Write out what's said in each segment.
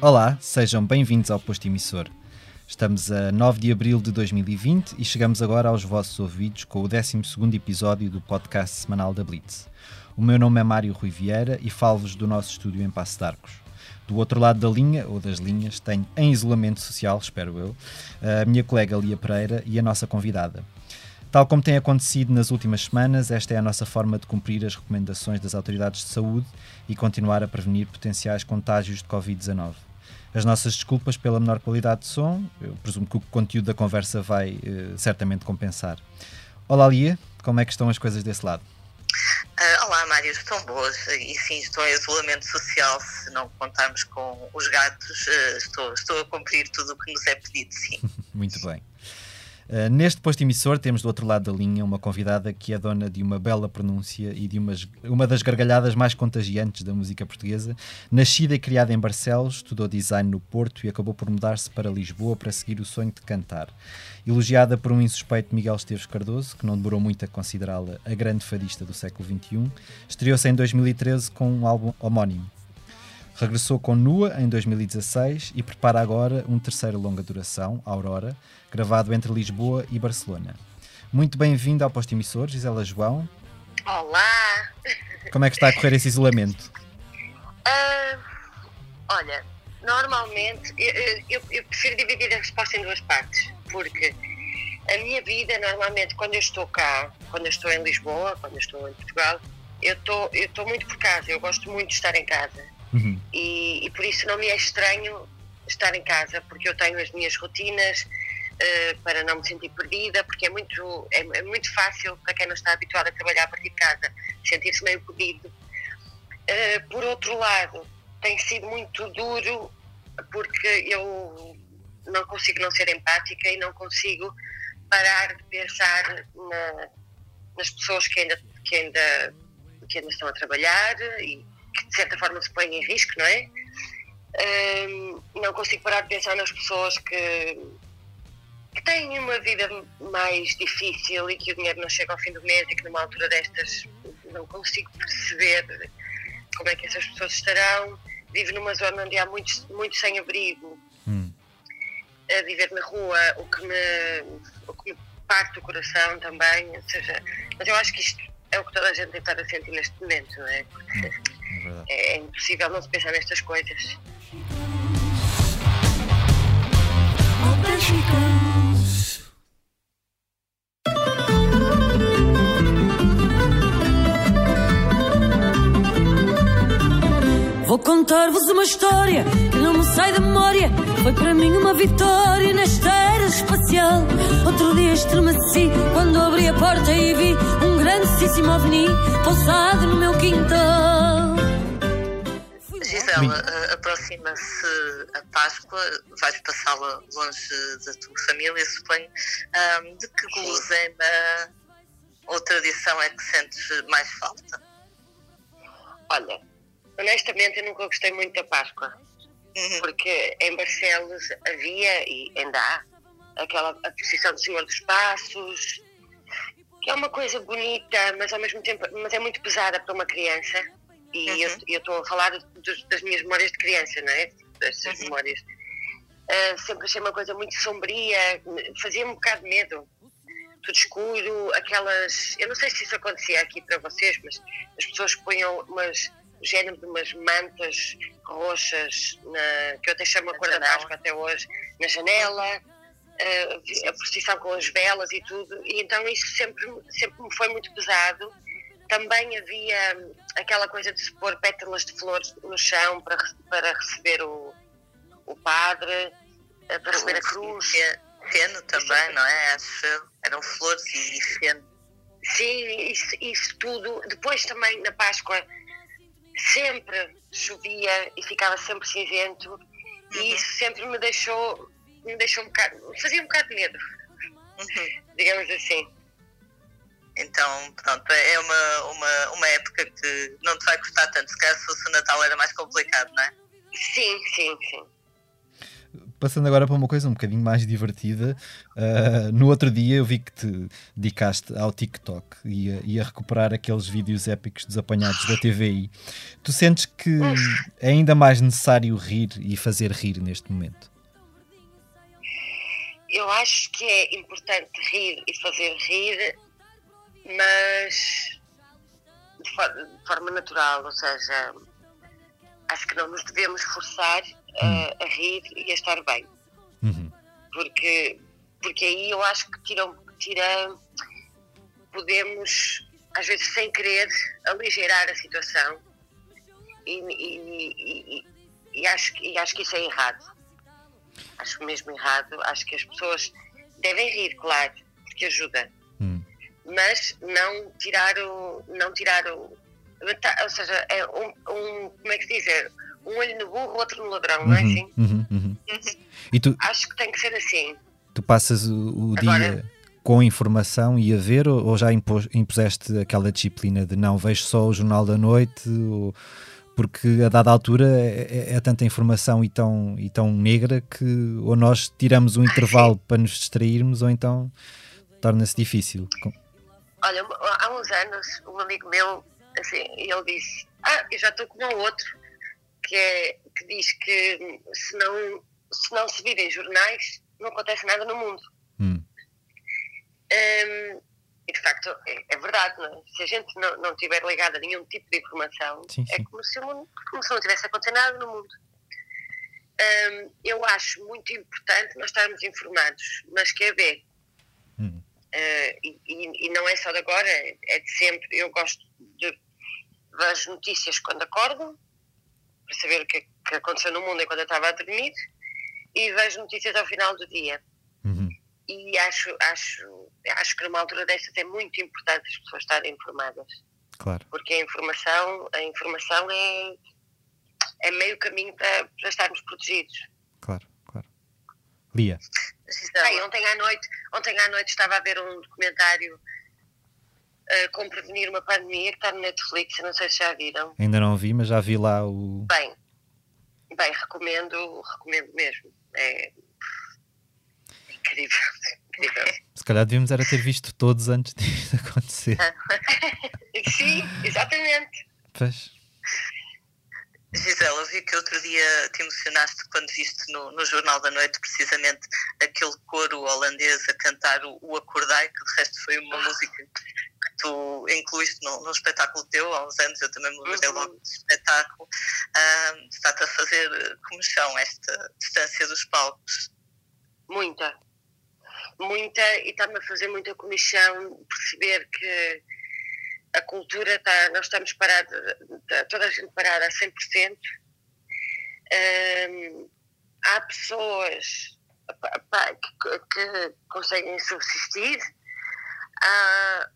Olá, sejam bem-vindos ao Posto Emissor. Estamos a 9 de abril de 2020 e chegamos agora aos vossos ouvidos com o 12 episódio do podcast semanal da Blitz. O meu nome é Mário Rui Vieira e falo-vos do nosso estúdio em Passo de Arcos. Do outro lado da linha, ou das linhas, tenho em isolamento social, espero eu, a minha colega Lia Pereira e a nossa convidada. Tal como tem acontecido nas últimas semanas, esta é a nossa forma de cumprir as recomendações das autoridades de saúde e continuar a prevenir potenciais contágios de Covid-19 as nossas desculpas pela menor qualidade de som. Eu presumo que o conteúdo da conversa vai uh, certamente compensar. Olá, Lia, como é que estão as coisas desse lado? Uh, olá, Mário, estão boas e sim, estou em isolamento social. Se não contarmos com os gatos, uh, estou, estou a cumprir tudo o que nos é pedido, sim. Muito bem. Uh, neste posto emissor temos do outro lado da linha uma convidada que é dona de uma bela pronúncia e de umas, uma das gargalhadas mais contagiantes da música portuguesa. Nascida e criada em Barcelos, estudou design no Porto e acabou por mudar-se para Lisboa para seguir o sonho de cantar. Elogiada por um insuspeito Miguel Esteves Cardoso, que não demorou muito a considerá-la a grande fadista do século XXI, estreou-se em 2013 com um álbum homónimo. Regressou com Nua em 2016 e prepara agora um terceiro longa duração, Aurora, gravado entre Lisboa e Barcelona. Muito bem-vindo ao Posto Emissor, Gisela João. Olá! Como é que está a correr esse isolamento? Uh, olha, normalmente eu, eu, eu, prefiro dividir a resposta em duas partes, porque a minha vida, normalmente, quando eu estou cá, quando eu estou em Lisboa, quando eu estou em Portugal, eu estou, eu estou muito por casa, eu gosto muito de estar em casa. Uhum. E, e, por isso não me é estranho estar em casa, porque eu tenho as minhas rotinas uh, para não me sentir perdida, porque é muito, é, é, muito fácil para quem não está habituado a trabalhar a partir de casa sentir-se meio perdido. Uh, por outro lado, tem sido muito duro porque eu não consigo não ser empática e não consigo parar de pensar na, nas pessoas que ainda, que, ainda, que ainda estão a trabalhar e que de certa forma se põem em risco, não é? Um, não consigo parar de pensar nas pessoas que, que têm uma vida mais difícil e que o dinheiro não chega ao fim do mês e que numa altura destas não consigo perceber como é que essas pessoas estarão. Vivo numa zona onde há muitos, muitos sem-abrigo hum. a viver na rua, o que, me, o que me parte o coração também. Ou seja, mas eu acho que isto é o que toda a gente tem estado a sentir neste momento, não é? Porque hum, é, é impossível não se pensar nestas coisas. Vou contar-vos uma história que não me sai da memória. Foi para mim uma vitória nesta era espacial. Outro dia estremeci quando abri a porta e vi um grandíssimo ovni pousado no meu quintal. Gisela, aproxima-se a Páscoa, vais passá-la longe da tua família, suponho. Um, de que guloseima ou tradição é que sentes mais falta? Olha, honestamente eu nunca gostei muito da Páscoa. Uhum. Porque em Barcelos havia e ainda há aquela a procissão do Senhor dos Passos, que é uma coisa bonita, mas ao mesmo tempo mas é muito pesada para uma criança. E uhum. eu estou a falar dos, das minhas memórias de criança, não é? Dessas uhum. memórias. Uh, sempre achei uma coisa muito sombria, fazia-me um bocado de medo. Tudo escuro, aquelas. Eu não sei se isso acontecia aqui para vocês, mas as pessoas punham umas género de umas mantas roxas, na, que eu até chamo a cor da Páscoa até hoje, na janela, uh, a procissão com as velas e tudo, e então isso sempre, sempre me foi muito pesado. Também havia aquela coisa de se pôr pétalas de flores no chão para, para receber o, o padre, para receber a cruz. Feno também, não é? Acho eram flores e feno. Sim, isso, isso tudo. Depois também na Páscoa sempre chovia e ficava sempre cinzento uhum. e isso sempre me deixou, me deixou um bocado, fazia um bocado de medo, uhum. digamos assim. Então, pronto, é uma, uma, uma época que não te vai custar tanto. Se calhar se fosse o Natal era mais complicado, não é? Sim, sim, sim. passando agora para uma coisa um bocadinho mais divertida, uh, no outro dia eu vi que te dedicaste ao TikTok e a, e a, recuperar aqueles vídeos épicos dos apanhados da TVI. Tu sentes que é ainda mais necessário rir e fazer rir neste momento? Eu acho que é importante rir e fazer rir, mas de, forma natural, ou seja, acho que não nos devemos forçar a, hum. a rir e a estar bem. Uhum. Porque, porque aí eu acho que tira, tira, podemos, às vezes sem querer, aligerar a situação e, e, e, e, acho, e acho que isso é errado. Acho mesmo errado. Acho que as pessoas devem rir, claro, porque ajuda. Hum. Mas não tirar o. Não tirar o ou seja, é um, um, como é que se diz? É um olho no burro, outro no ladrão, uhum, não é uhum, assim? Uhum, uhum. E tu, Acho que tem que ser assim. Tu passas o, o Agora, dia com informação e a ver, ou, ou já impos, impuseste aquela disciplina de não vejo só o Jornal da Noite? Ou, porque a dada altura é, é, é, tanta informação e tão, e tão negra que ou nós tiramos um intervalo sim. para nos distrairmos ou então torna-se difícil. Olha, há uns anos um amigo meu assim, ele disse, ah, eu já estou com um outro, que, é, que diz que se não, se não se virem jornais, não acontece nada no mundo. Hum. Um, e de facto é, é verdade, não é? se a gente não, não tiver ligado a nenhum tipo de informação, sim, é sim. é como se, mundo, como se não tivesse acontecido nada no mundo. Um, eu acho muito importante nós estarmos informados, mas que é ver. Hum. Uh, e, e, não é só de agora, é de sempre. Eu gosto de vejo notícias quando acordo, para saber o que, que aconteceu no mundo enquanto eu estava a dormir, e vejo notícias ao final do dia. Uhum. E acho, acho, acho que numa altura destas é muito importante as pessoas estarem informadas. Claro. Porque a informação, a informação é, é meio caminho para, para estarmos protegidos. Claro, claro. Lia. Ai, ontem, à noite, ontem à noite estava a ver um documentário uh, como prevenir uma pandemia que está no Netflix, não sei se já viram. Ainda não vi, mas já vi lá o. Bem, bem, recomendo, recomendo mesmo. É incrível. Incrível. Se calhar devíamos era ter visto todos antes disto acontecer. Sim, exatamente. Pois. Gisela, vi que outro dia te emocionaste quando viste no, no Jornal da Noite precisamente aquele coro holandês a cantar o, o Acordai, que de resto foi uma música que tu incluíste num, num espetáculo teu há uns anos, eu também me lembrei uhum. logo desse espetáculo. Um, Está-te a fazer comichão esta distância dos palcos? Muita, muita, e está-me a fazer muita comichão perceber que a cultura está, nós estamos parados, toda a gente parada a 100%. Um, há pessoas que, que, conseguem subsistir, há,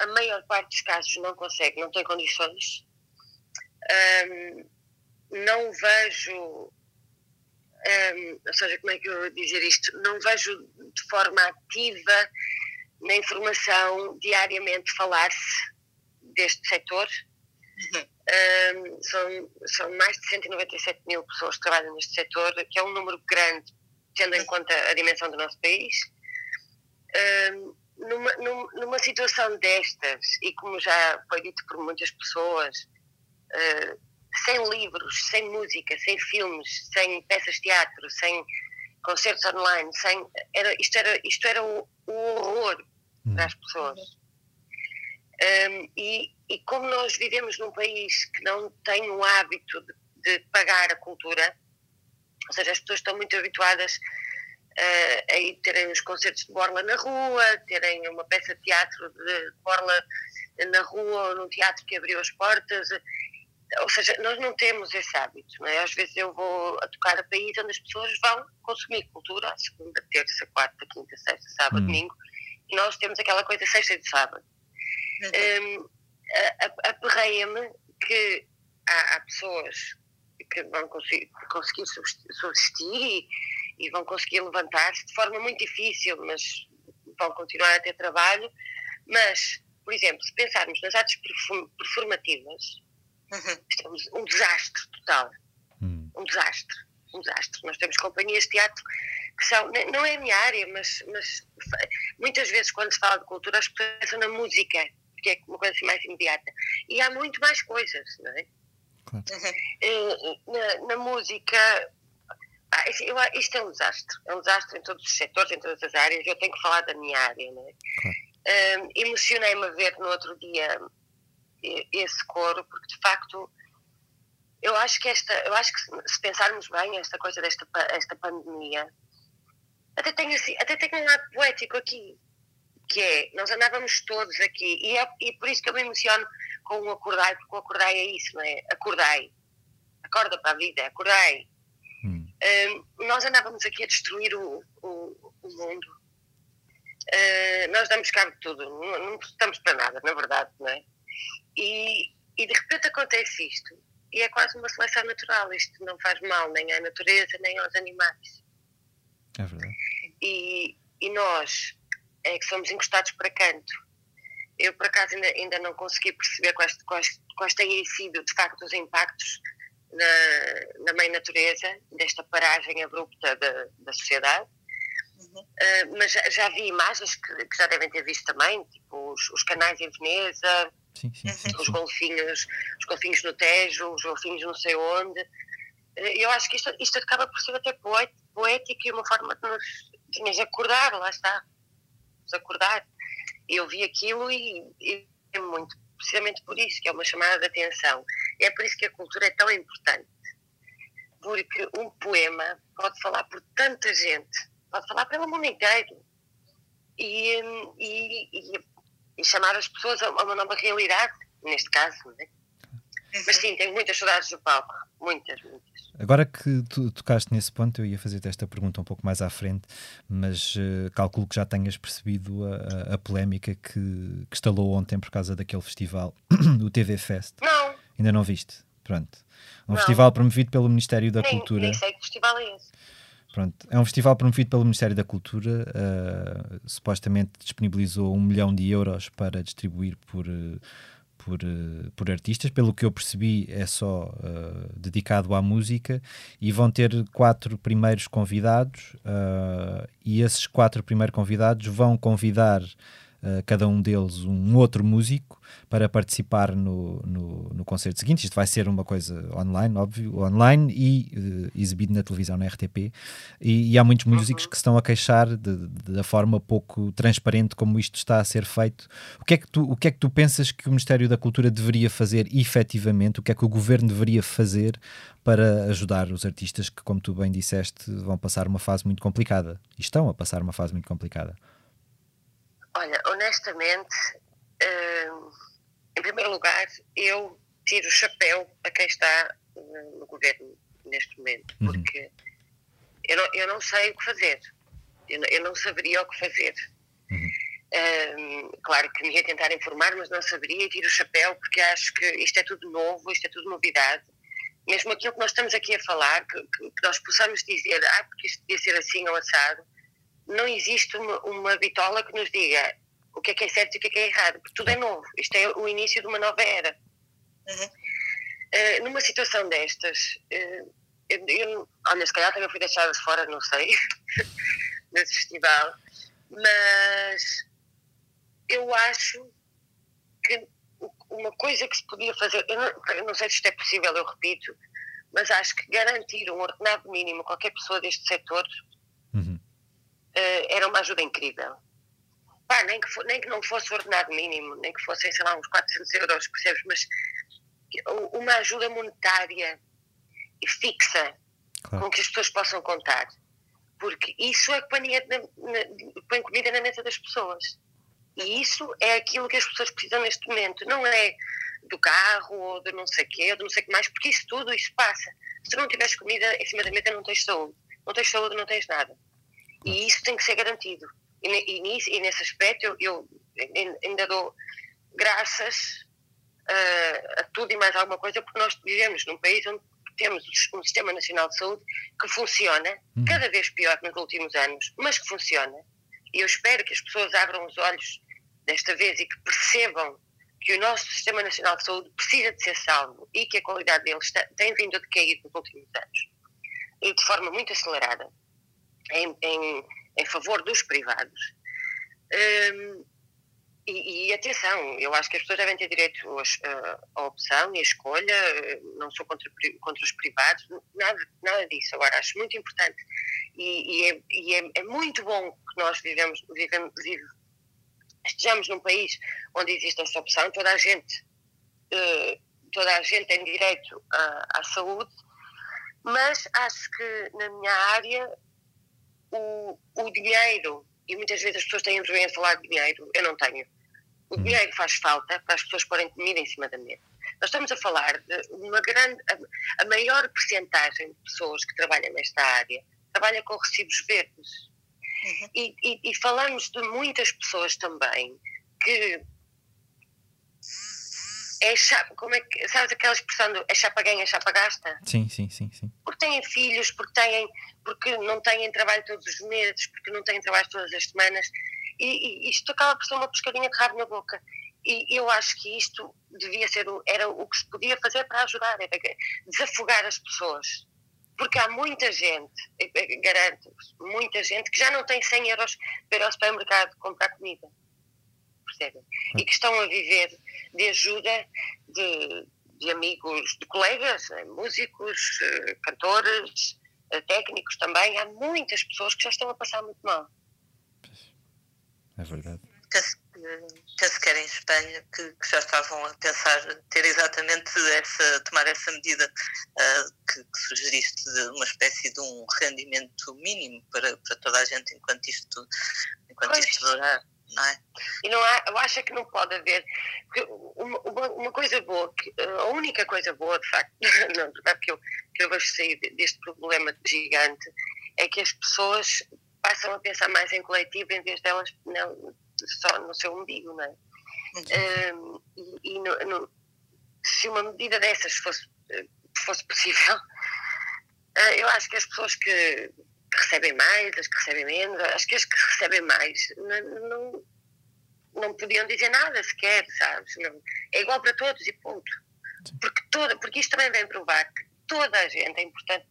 a maior parte dos casos não consegue, não tem condições. Não vejo, um, ou seja, como é que eu vou dizer isto? Não vejo de forma ativa na informação diariamente falar-se deste setor. Uhum. Um, são, são mais de 197 mil pessoas que trabalham neste setor, que é um número grande, tendo em conta a dimensão do nosso país. Um, numa, numa, situação destas, e como já foi dito por muitas pessoas, uh, sem livros, sem música, sem filmes, sem peças de teatro, sem concertos online, sem, era, isto, era, isto era o, o horror hum. para as pessoas. Um, e, e, como nós vivemos num país que não tem o hábito de, de pagar a cultura, ou seja, as pessoas estão muito habituadas uh, a ir terem os concertos de borla na rua, terem uma peça de teatro de borla na rua ou num teatro que abriu as portas. Ou seja, nós não temos esse hábito. Não é? Às vezes eu vou a tocar a país onde as pessoas vão consumir cultura, segunda, terça, quarta, quinta, sexta, sábado, hum. domingo, e nós temos aquela coisa sexta e sábado. Um, Aperreia-me que há, há, pessoas que vão conseguir, conseguir subsistir e, e vão conseguir levantar-se de forma muito difícil, mas vão continuar a ter trabalho. Mas, por exemplo, se pensarmos nas artes performativas, uhum. um desastre total. Uhum. Um desastre. um desastre. Nós temos companhias de teatro que são, não é a minha área, mas, mas muitas vezes quando se fala de cultura as pessoas pensam na música, que é uma coisa assim mais imediata. E há muito mais coisas, não é? Claro. Uhum. Na, na, música, ah, eu, isto é um desastre. É um desastre em todos os setores, em todas as áreas. Eu tenho que falar da minha área, não é? Claro. Um, Emocionei-me a ver no outro dia esse coro, porque de facto eu acho que esta, eu acho que se pensarmos bem esta coisa desta esta pandemia, até tem assim, até tem um lado poético aqui, que é, nós andávamos todos aqui, e é e por isso que eu me emociono com o acordai, porque o acordai é isso, não é? Acordai, acorda para a vida, acordai. Hum. Um, nós andávamos aqui a destruir o, o, o mundo. Uh, nós damos cabo de tudo, não, não estamos para nada, na verdade, não é? E, e de repente acontece isto, e é quase uma seleção natural. Isto não faz mal nem à natureza, nem aos animais. É verdade. E, e nós é que somos encostados para canto. Eu, por acaso, ainda, ainda não consegui perceber quais, quais, quais têm sido, de facto, os impactos na, na mãe natureza, desta paragem abrupta da, da sociedade. Uhum. Uh, mas já, já, vi imagens que, que, já devem ter visto também, tipo os, os canais em Veneza, sim, sim, sim, os golfinhos, os golfinhos no Tejo, os golfinhos não sei onde. Uh, eu acho que isto, isto acaba por ser até poético e uma forma de nos, de nos acordar, lá está, nos acordar. Eu vi aquilo e, e é muito, precisamente por isso, que é uma chamada de atenção. E é por isso que a cultura é tão importante. Porque um poema pode falar por tanta gente pode falar pelo mundo inteiro e, e, e, e, chamar as pessoas a uma nova realidade, neste caso. É? Mas sim, tenho muitas saudades do palco, muitas, muitas. Agora que tu tocaste nesse ponto, eu ia fazer-te esta pergunta um pouco mais à frente, mas uh, calculo que já tenhas percebido a, a, a polémica que, que estalou ontem por causa daquele festival, o TV Fest. Não. Ainda não viste? Pronto. Um não. festival promovido pelo Ministério da nem, Cultura. Nem sei que festival é esse. Pronto, é um festival promovido pelo Ministério da Cultura, uh, supostamente disponibilizou um milhão de euros para distribuir por, uh, por, uh, por artistas. Pelo que eu percebi, é só dedicado à música e vão ter quatro primeiros convidados. e esses quatro primeiros convidados vão convidar uh, cada um deles um outro músico para participar no, no, no, concerto seguinte. Isto vai ser uma coisa online, óbvio, online e uh, exibido na televisão, na RTP. E, e há muitos músicos uhum. que se estão a queixar da forma pouco transparente como isto está a ser feito. O que, é que tu, o que é que tu pensas que o Ministério da Cultura deveria fazer efetivamente? O que é que o governo deveria fazer para ajudar os artistas que, como tu bem disseste, vão passar uma fase muito complicada e estão a passar uma fase muito complicada? Olha, honestamente, hum, em primeiro lugar, eu tiro o chapéu a quem está no governo neste momento, uhum. porque eu, não, eu não sei o que fazer, eu não, eu não saberia o que fazer. Uhum. Um, claro que me ia tentar informar, mas não saberia e tiro o chapéu porque acho que isto é tudo novo, isto é tudo novidade. Mesmo aquilo que nós estamos aqui a falar, que, que, que nós possamos dizer, ah, porque isto devia ser assim ou assado, não existe uma, uma bitola que nos diga o que é que é certo e o que é que é errado, porque tudo é novo. Isto é o início de uma nova era. Uhum. Uh, numa situação destas, uh, eu, eu, olha, se calhar também fui deixada de fora, não sei, nesse festival, mas eu acho que uma coisa que se podia fazer, eu não, eu não sei se isto é possível, eu repito, mas acho que garantir um ordenado mínimo a qualquer pessoa deste setor uhum uh, era uma ajuda incrível. Pá, nem, que for, nem que não fosse ordenado mínimo, nem que fossem, sei lá, uns 400 euros, percebes? Mas uma ajuda monetária fixa claro. com que as pessoas possam contar. Porque isso é que põe, na, na, põe comida na mesa das pessoas. E isso é aquilo que as pessoas precisam neste momento. Não é do carro ou de não sei o quê, ou de não sei o que mais, porque isso tudo, isso passa. Se não tiveres comida em cima da mesa, não tens saúde. Não tens saúde, não tens nada. E isso tem que ser garantido. E, e, nisso, e nesse aspecto eu, eu, ainda dou graças uh, a tudo e mais alguma coisa, porque nós vivemos num país onde temos um Sistema Nacional de Saúde que funciona, hum. cada vez pior nos últimos anos, mas que funciona. E eu espero que as pessoas abram os olhos desta vez e que percebam que o nosso Sistema Nacional de Saúde precisa de ser salvo e que a qualidade dele está, tem vindo a decair nos últimos anos. de forma muito acelerada em, em, em favor dos privados. Um, e, e, atenção, eu acho que as pessoas devem ter direito à opção e à escolha, não sou contra, contra os privados, nada, nada disso. Agora, acho muito importante e, e, é, e é, é, muito bom que nós vivemos, vivemos, vivemos, estejamos num país onde existe essa opção, toda a gente, uh, toda a gente tem direito à, à saúde, mas acho que na minha área o, o dinheiro, e muitas vezes as pessoas têm vergonha de falar de dinheiro, eu não tenho o dinheiro faz falta para as pessoas porem comida em cima da mesa. Nós estamos a falar de uma grande, a, a maior percentagem de pessoas que trabalham nesta área trabalha com recibos verdes. Uhum. E, e, e, falamos de muitas pessoas também que é chapa, como é que, sabes aquela expressão do é chapa ganha, é chapa gasta? Sim, sim, sim, sim. Porque têm filhos, porque, têm, porque não têm trabalho todos os meses, porque não têm trabalho todas as semanas e, e isto acaba por ser uma pescadinha de rabo na boca. E eu acho que isto devia ser, era o que se podia fazer para ajudar, era desafogar as pessoas. Porque há muita gente, garanto muita gente que já não tem 100 euros para ir ao supermercado comprar comida. Percebem? E que estão a viver de ajuda de, de amigos, de colegas, eh, músicos, eh, cantores, eh, técnicos também. Há muitas pessoas que já estão a passar muito mal. É verdade. Penso, penso que era em Espanha que, que, já estavam a pensar ter exatamente essa, tomar essa medida uh, que, que, sugeriste de uma espécie de um rendimento mínimo para, para toda a gente enquanto isto, enquanto isto durar. Não é? E não há, eu acho que não pode haver uma, uma, coisa boa, que, a única coisa boa, de facto, não, que eu, que eu vejo sair deste problema gigante, é que as pessoas passam a pensar mais em coletivo em vez delas não, só no seu umbigo, não é? Um, e, e no, no, se uma medida dessas fosse, fosse possível, uh, eu acho que as pessoas que, que, recebem mais, as que recebem menos, acho que as que recebem mais não, não, não podiam dizer nada sequer, sabes? Não, é igual para todos e ponto. Porque, toda, porque isto também vem provar que toda a gente é importante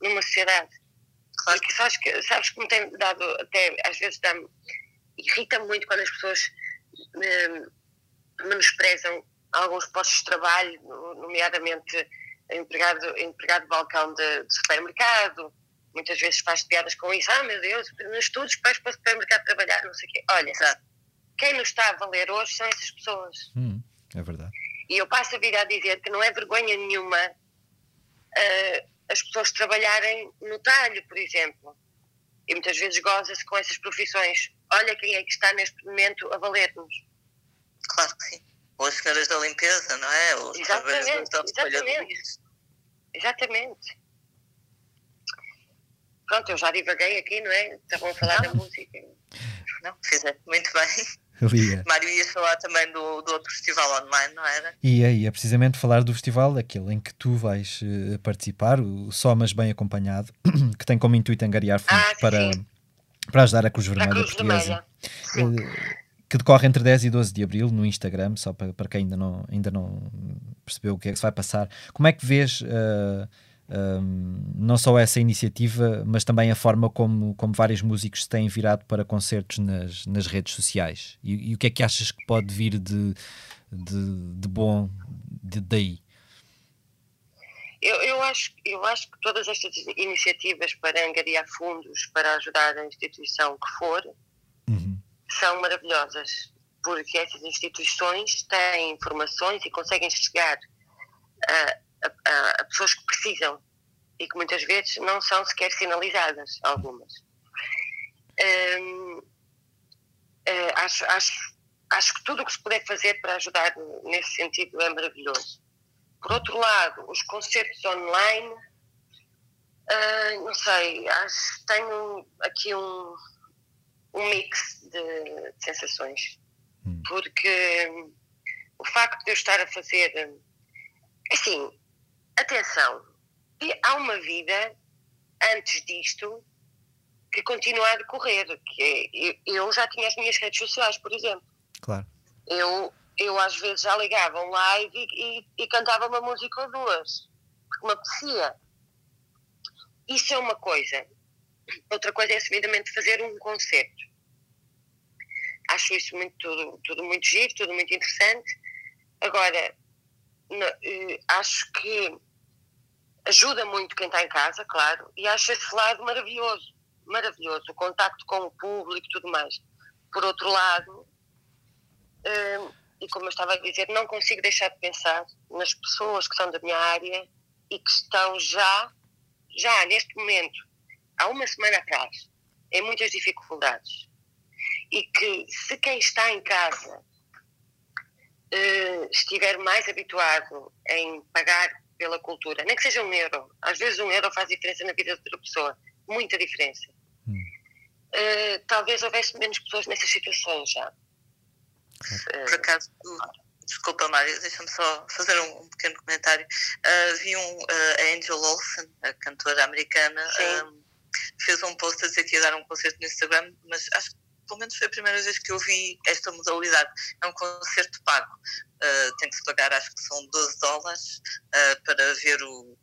numa sociedade Claro que sabes que, sabes que me tem dado, até às vezes dá irrita muito quando as pessoas hum, menosprezam alguns postos de trabalho, nomeadamente empregado, empregado de balcão de, de, supermercado. Muitas vezes faz piadas com isso. Ah, meu Deus, nos estudos vais para o supermercado trabalhar, não sei o quê. Olha, Exato. quem nos está a valer hoje são essas pessoas. Hum, é verdade. E eu passo a vida a dizer que não é vergonha nenhuma uh, as pessoas trabalharem no talho, por exemplo. E muitas vezes goza-se com essas profissões. Olha quem é que está neste momento a valer-nos. Claro que sim. Ou as senhoras da limpeza, não é? Ou os exatamente, exatamente. exatamente. Pronto, eu já divaguei aqui, não é? Estavam a falar não. da música. Não, fizeste muito bem. Lia. Mário, ias falar também do, do outro festival online, não era? Ia, ia precisamente falar do festival, aquele em que tu vais uh, participar, o Só Mas Bem Acompanhado, que tem como intuito angariar fundos ah, para, para ajudar a Cruz Vermelha Cruz Portuguesa. Uh, que decorre entre 10 e 12 de abril no Instagram, só para, para quem ainda não, ainda não percebeu o que é que se vai passar. Como é que vês uh, um, não só essa iniciativa, mas também a forma como, como vários músicos se têm virado para concertos nas, nas redes sociais. E, e o que é que achas que pode vir de, de, de bom de, daí? Eu, eu, acho, eu acho que todas estas iniciativas para angariar fundos, para ajudar a instituição que for, uhum. são maravilhosas, porque essas instituições têm informações e conseguem chegar a a, a, pessoas que precisam e que muitas vezes não são sequer sinalizadas, algumas. Hum, uh, acho, acho, acho que tudo o que se puder fazer para ajudar nesse sentido é maravilhoso. Por outro lado, os concertos online, uh, não sei, acho tenho aqui um, um mix de, de sensações. Hum. Porque um, o facto de eu estar a fazer, assim, atenção, há uma vida antes disto que continua a decorrer. Que é, eu já tinha as minhas redes sociais, por exemplo. Claro. Eu, eu às vezes já ligava um live e, e, e cantava uma música ou duas, porque me apetecia. isso é uma coisa. Outra coisa é assumidamente fazer um concerto. Acho isso muito, tudo, tudo muito giro, tudo muito interessante. Agora, acho que ajuda muito quem está em casa, claro, e acho esse lado maravilhoso, maravilhoso, o contacto com o público e tudo mais. Por outro lado, hum, e como eu estava a dizer, não consigo deixar de pensar nas pessoas que são da minha área e que estão já, já neste momento, há uma semana atrás, em muitas dificuldades. E que se quem está em casa uh, estiver mais habituado em pagar pela cultura, nem que seja um euro. Às vezes um euro faz diferença na vida de outra pessoa, muita diferença. Hum. Uh, talvez houvesse menos pessoas nessas situações já. Por acaso, desculpa Mário, deixa-me só fazer um, um pequeno comentário. Uh, vi um, uh, a Angel Olsen, a cantora americana, fez um post a dizer que ia dar um concerto no Instagram, mas acho que pelo menos foi a primeira vez que eu vi esta modalidade. É um concerto pago. Uh, tem que se pagar, acho que são 12 dólares uh, para ver o,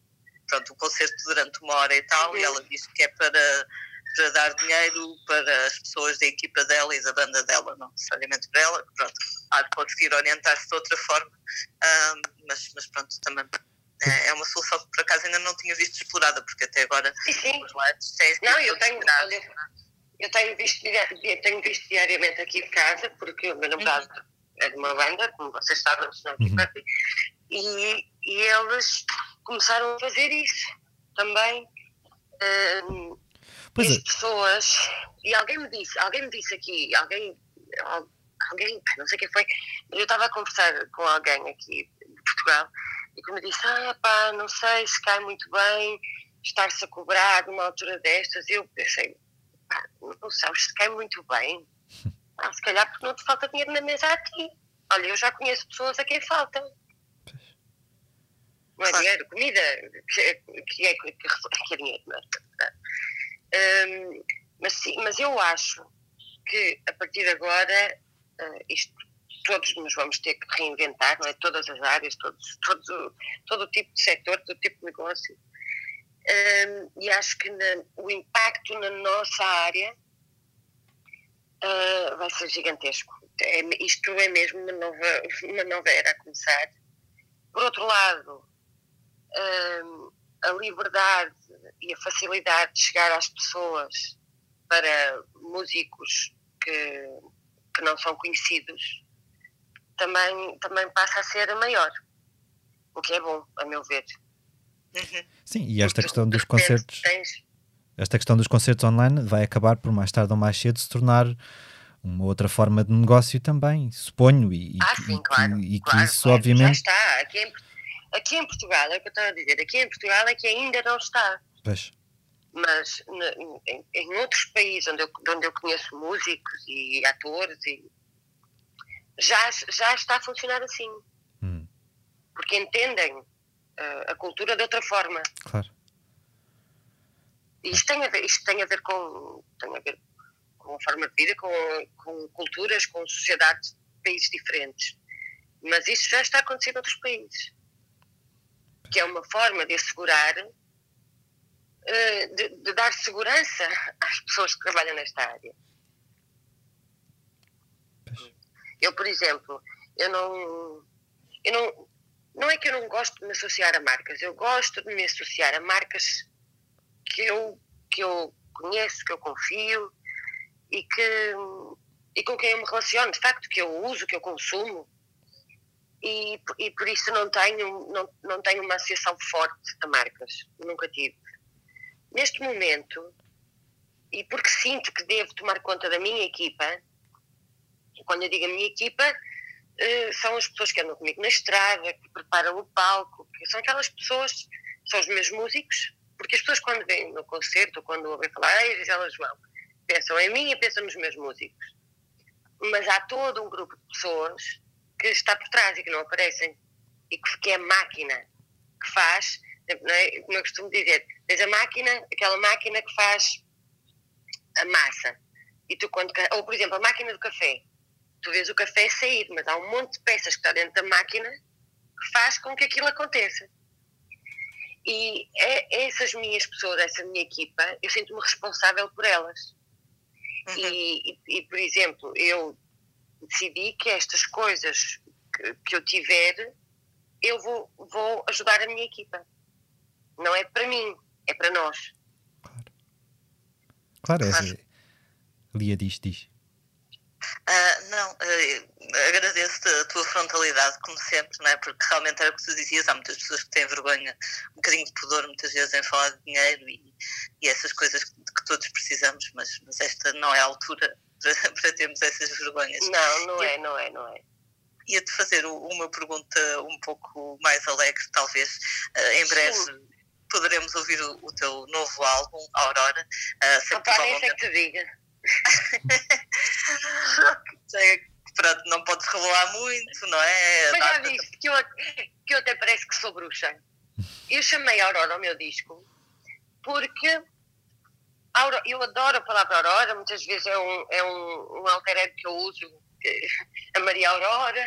pronto, o concerto durante uma hora e tal. Uhum. E ela disse que é para, para dar dinheiro para as pessoas da equipa dela e da banda dela, não necessariamente para ela. Pronto, há de conseguir orientar-se de outra forma. Uh, mas, mas pronto, também é, é uma solução que por acaso ainda não tinha visto explorada, porque até agora sim, sim. os lives têm Não, eu tenho, olha, eu tenho visto, tenho visto diariamente aqui de casa, porque o meu namorado uhum. é de uma banda, como vocês sabem, não uhum. e, e eles começaram a fazer isso também. Um, pois é. pessoas, e alguém me disse, alguém me disse aqui, alguém, alguém, não sei quem foi, eu estava a conversar com alguém aqui de Portugal e que me disse, ah pá, não sei se cai muito bem estar-se a cobrar numa altura destas, e eu pensei, não sabes se cai muito bem. Ah, se calhar porque não te falta dinheiro na mesa a ti. Olha, eu já conheço pessoas a quem falta. Não é dinheiro, comida, que, é, que, é, que, que é dinheiro, não é? Um, mas, sim, mas eu acho que a partir de agora uh, isto, todos nos vamos ter que reinventar, não é? Todas as áreas, todos, todo, todo o tipo de setor, todo o tipo de negócio um, e acho que na, o impacto na nossa área uh, vai ser gigantesco. É, isto é mesmo uma nova, uma nova era a começar. Por outro lado, um, a liberdade e a facilidade de chegar às pessoas para músicos que, que não são conhecidos também, também passa a ser maior, o que é bom, a meu ver. Uhum. Sim, e esta questão dos concertos. Esta questão dos concertos online vai acabar por mais tarde ou mais cedo se tornar uma outra forma de negócio também, suponho. E, ah, sim, e, claro. E, claro, que isso, claro, obviamente. Já está. Aqui em, aqui em Portugal, é o que eu estava a dizer, aqui em Portugal é que ainda não está. Pois. Mas em, em, outros países onde eu, onde eu conheço músicos e atores, e, já, já está a funcionar assim. Hum. Porque entendem a cultura de outra forma. Claro. Isto tem a ver, isto tem a ver com, tem a ver com a forma de vida, com, com culturas, com sociedades de países diferentes. Mas isso já está acontecendo em outros países. Que é uma forma de assegurar, eh, de, de dar segurança às pessoas que trabalham nesta área. Eu, por exemplo, eu não, eu não, não é que eu não gosto de me associar a marcas, eu gosto de me associar a marcas que eu, que eu conheço, que eu confio e, que, e com quem eu me relaciono, de facto, que eu uso, que eu consumo. E, e por isso não tenho, não, não tenho uma associação forte a marcas, nunca tive. Neste momento, e porque sinto que devo tomar conta da minha equipa, quando eu digo a minha equipa, são as pessoas que andam comigo na estrada, que preparam o palco, que são aquelas pessoas, são os meus músicos, porque as pessoas quando vêm no concerto, quando ouvem falar, ei, Gisela João, pensam em mim e pensam nos meus músicos. Mas há todo um grupo de pessoas que está por trás e que não aparecem, e que, é a máquina que faz, é? como eu costumo dizer, tens a máquina, aquela máquina que faz a massa, e tu quando, ou por exemplo, a máquina do café, tu vês o café sair, mas há um monte de peças que está dentro da máquina que faz com que aquilo aconteça. E é, essas minhas pessoas, essa minha equipa, eu sinto-me responsável por elas. Uhum. E, e, e, por exemplo, eu decidi que estas coisas que, que eu tiver, eu vou, vou ajudar a minha equipa. Não é para mim, é para nós. Claro. Claro, é. Lia diz, diz. Uh, não, uh, agradeço a tua frontalidade, como sempre, não é? porque realmente era o que tu dizias, há muitas pessoas que têm vergonha, um bocadinho de pudor muitas vezes em falar de dinheiro e, e essas coisas que, que, todos precisamos, mas, mas esta não é a altura para, para termos essas vergonhas. Não, não é, não é, não é. Ia-te fazer uma pergunta um pouco mais alegre, talvez. Uh, em breve Sim. poderemos ouvir o, o, teu novo álbum, Aurora. Uh, Opa, nem sei que te diga Pronto, não podes revelar muito, não é? Mas já viste que eu, que eu até parece que sou bruxa. Eu chamei Aurora ao meu disco porque Aurora, eu adoro a palavra Aurora, muitas vezes é um, é um, um alter ego que eu uso, a Maria Aurora,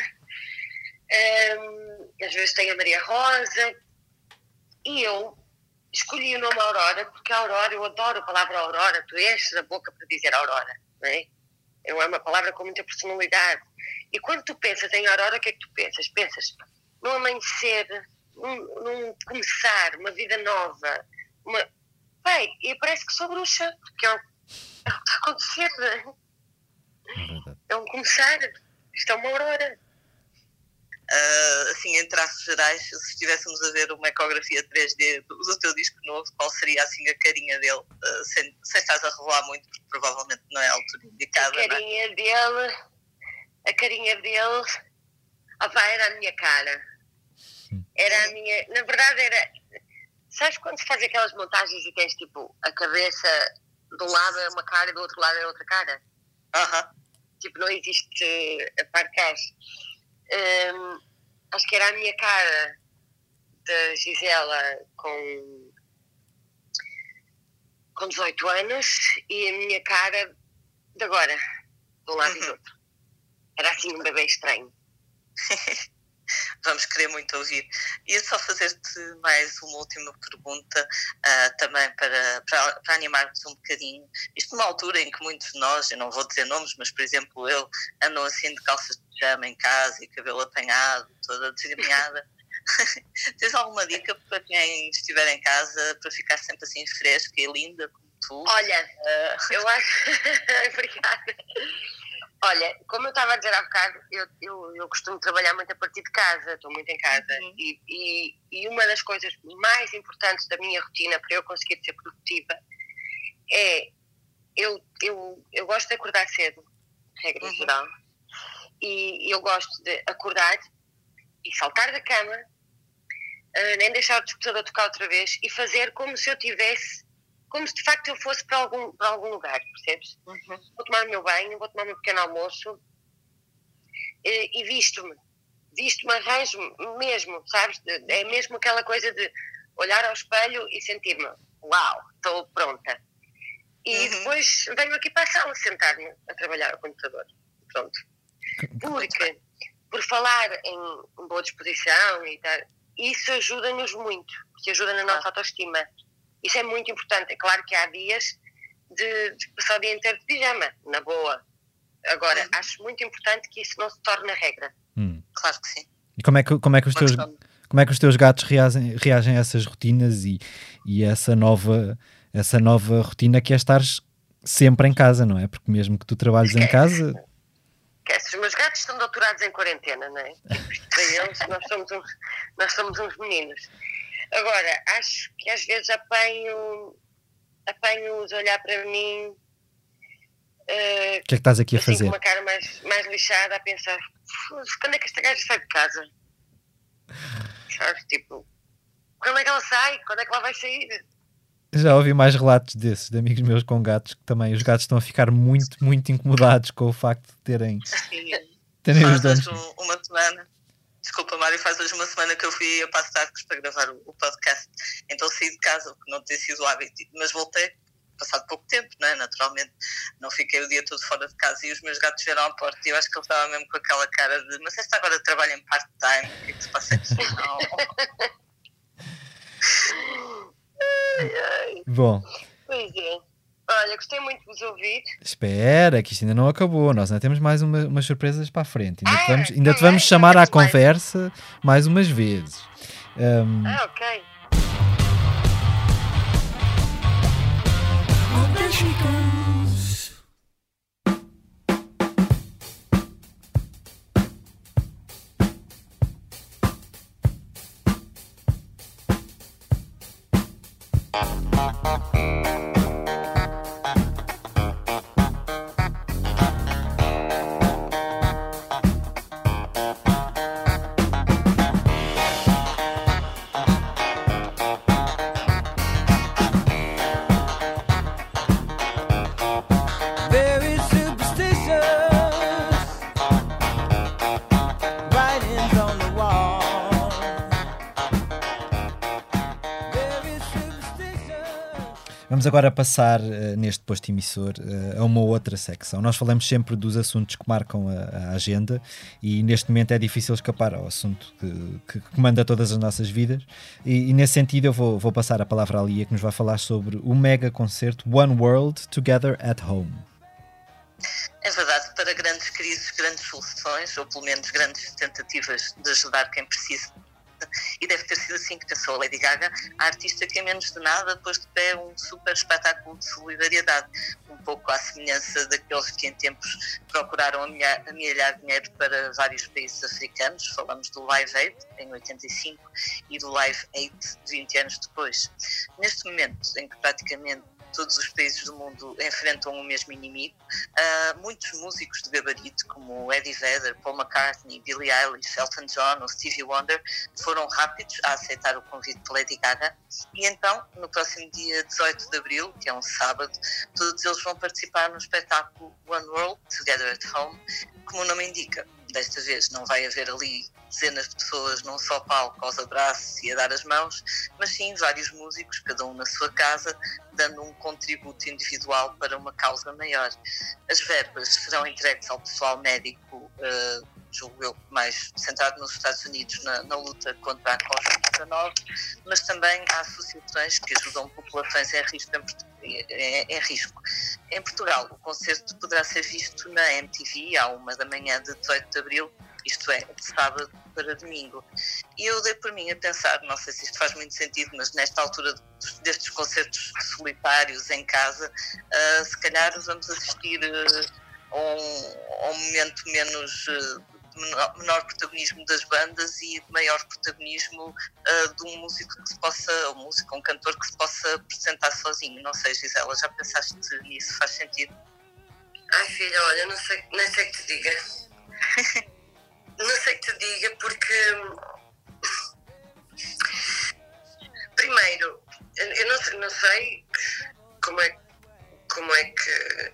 um, às vezes tem a Maria Rosa, e eu escolhi o nome Aurora porque a Aurora, eu adoro a palavra Aurora, tu enches a boca para dizer Aurora, não é? É uma palavra com muita personalidade. E quando tu pensas em Aurora, o que é que tu pensas? Pensas num amanhecer, num, num começar, uma vida nova. Uma... Bem, e parece que sou bruxa, porque é o, é o que está a acontecer, não é? É um começar, isto é uma aurora. Uh, assim, em traços gerais, se estivéssemos a ver uma ecografia 3D do, do teu disco novo, qual seria assim a carinha dele? Uh, sem, sem estás a revelar muito, porque provavelmente não é a altura indicada. A é? carinha é? dele, a carinha dele, opa, era a minha cara. Era a minha. Na verdade, era. Sabes quando se faz aquelas montagens e tens tipo a cabeça de um lado é uma cara e do outro lado é outra cara? Aham. Uh -huh. Tipo, não existe a parcaz um, acho que era a minha cara da Gisela com, com 18 anos e a minha cara de agora, de um lado uhum. e do uhum. outro. Era assim um bebê estranho. vamos querer muito ouvir. Ia só fazer-te mais uma última pergunta, uh, também para, para, para, animarmos um bocadinho. Isto numa altura em que muitos de nós, eu não vou dizer nomes, mas por exemplo eu, andam assim de calças de pijama em casa e cabelo apanhado, toda desgrenhada. Tens alguma dica para quem estiver em casa para ficar sempre assim fresca e linda como tu? Olha, uh... eu acho. Obrigada. Olha, como eu estava a dizer há bocado, eu, eu, eu, costumo trabalhar muito a partir de casa, estou muito em casa, uhum. e, e, e, uma das coisas mais importantes da minha rotina para eu conseguir ser produtiva é eu, eu, eu gosto de acordar cedo, regra uhum. geral, e eu gosto de acordar e saltar da cama, uh, nem deixar o despertador tocar outra vez e fazer como se eu tivesse como se de facto eu fosse para algum, para algum lugar, percebes? Uhum. Vou tomar o meu banho, vou tomar o meu pequeno almoço e, e visto-me. Visto-me, arranjo mesmo, sabes? É mesmo aquela coisa de olhar ao espelho e sentir-me, uau, estou pronta. E uhum. depois venho aqui para a sala sentar-me a trabalhar ao computador. Pronto. Porque, por falar em boa disposição e tal, isso ajuda-nos muito, porque ajuda na nossa autoestima. Isso é muito importante. É claro que há dias de, de passar o dia inteiro de pijama, na boa. Agora, uhum. acho muito importante que isso não se torne a regra. Hum. Claro que sim. E como é que, como é que os teus como é que os teus gatos reagem, reagem a essas rotinas e, e essa nova essa nova rotina que é estar sempre em casa, não é? Porque mesmo que tu trabalhes Esquece. em casa. Esquece, os meus gatos estão doutorados em quarentena, não é? Para eles, nós somos uns, nós somos uns meninos. Agora, acho que às vezes apanho, apanho-os a olhar para mim. Uh, o que é que estás aqui a assim, fazer? Com uma cara mais, mais lixada, a pensar: quando é que esta gaja sai de casa? Sabes? Tipo, quando é que ela sai? Quando é que ela vai sair? Já ouvi mais relatos desses, de amigos meus com gatos, que também os gatos estão a ficar muito, muito incomodados com o facto de terem, terem os donos. uma semana Desculpa, Mário, faz hoje uma semana que eu fui a Passo de Arcos para gravar o, o, podcast. Então saí de casa, o que não tem sido hábito, mas voltei passado pouco tempo, não é? Naturalmente, não fiquei o dia todo fora de casa e os meus gatos vieram à porta e eu acho que ele estava mesmo com aquela cara de mas esta agora trabalha em part-time, o que é que se passa aqui? Não. ai, ai. Bom. Pois é. Olha, gostei muito de vos ouvir. Espera, que isto ainda não acabou. Nós ainda temos mais uma, umas surpresas para a frente. Ainda Ah, te vamos, ainda te também? vamos chamar à Temos mais. conversa mais umas vezes. Um, Ah, ok. very Vamos agora passar eh, neste posto emissor eh, a uma outra secção. Nós falamos sempre dos assuntos que marcam a, a agenda e neste momento é difícil escapar ao assunto que, que comanda todas as nossas vidas. E, e nesse sentido, eu vou, vou passar a palavra à Lia, que nos vai falar sobre o mega concerto One World Together at Home. É verdade, para grandes crises, grandes soluções, ou pelo menos grandes tentativas de ajudar quem precisa. E deve ter sido assim que pensou a Lady Gaga, a artista que, em menos de nada, pôs de pé um super espetáculo de solidariedade, um pouco à semelhança daqueles que em tempos procuraram amelhar dinheiro para vários países africanos. Falamos do Live Aid, em 85, e do Live Aid, 20 anos depois. Neste momento, em que praticamente todos os países do mundo enfrentam o mesmo inimigo. Uh, muitos músicos de gabarito, como Eddie Vedder, Paul McCartney, Billie Eilish, Elton John ou Stevie Wonder, foram rápidos a aceitar o convite de Lady Gaga. E então, no próximo dia 18 de abril, que é um sábado, todos eles vão participar no espetáculo One World Together at Home, como o nome indica. Desta vez não vai haver ali dezenas de pessoas num só palco aos abraços e a dar as mãos, mas sim vários músicos, cada um na sua casa, dando um contributo individual para uma causa maior. As verbas serão entregues ao pessoal médico, uh, julgo eu, mais centrado nos Estados Unidos na, na luta contra a Covid-19, mas também há associações que ajudam populações em risco em, em, em risco. Em Portugal, o concerto poderá ser visto na MTV à uma da manhã de 18 de abril, isto é, de sábado para domingo. E eu dei por mim a pensar, não sei se isto faz muito sentido, mas nesta altura destes concertos solitários em casa, uh, se calhar vamos assistir uh, a, um, a, um, momento menos. Uh, menor, menor, protagonismo das bandas e de maior protagonismo de um músico que se possa, um músico, um cantor que se possa apresentar sozinho. Não sei, Gisela, já pensaste nisso? Faz sentido? Ai filha, olha, não sei, nem sei que te diga. não sei que te diga porque primeiro eu não, não sei como é, como é que